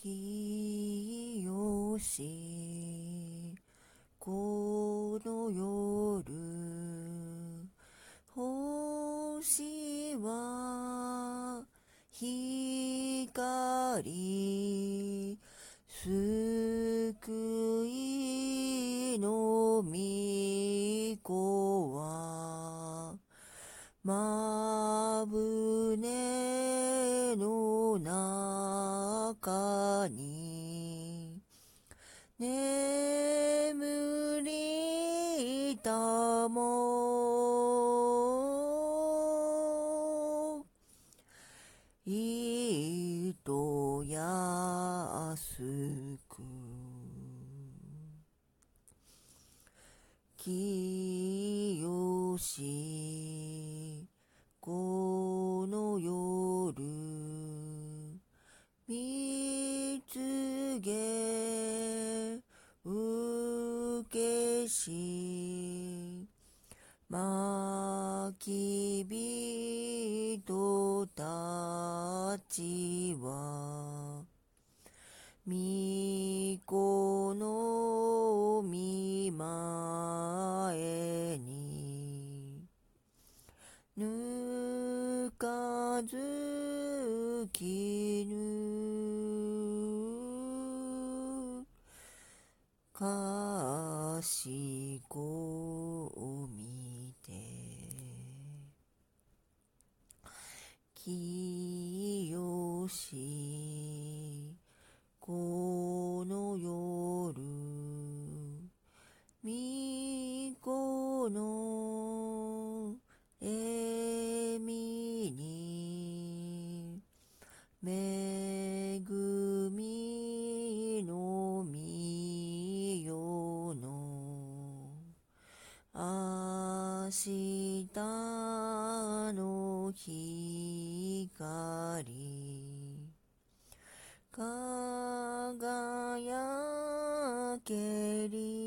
きよし。この夜星は光救い中に眠りたもいとやすく。きよしこの夜見つげうけしまきびとたちはみこのみ前にぬかずきぬかしこみてきよしこの夜みこのえみにめあしたの光。輝けり。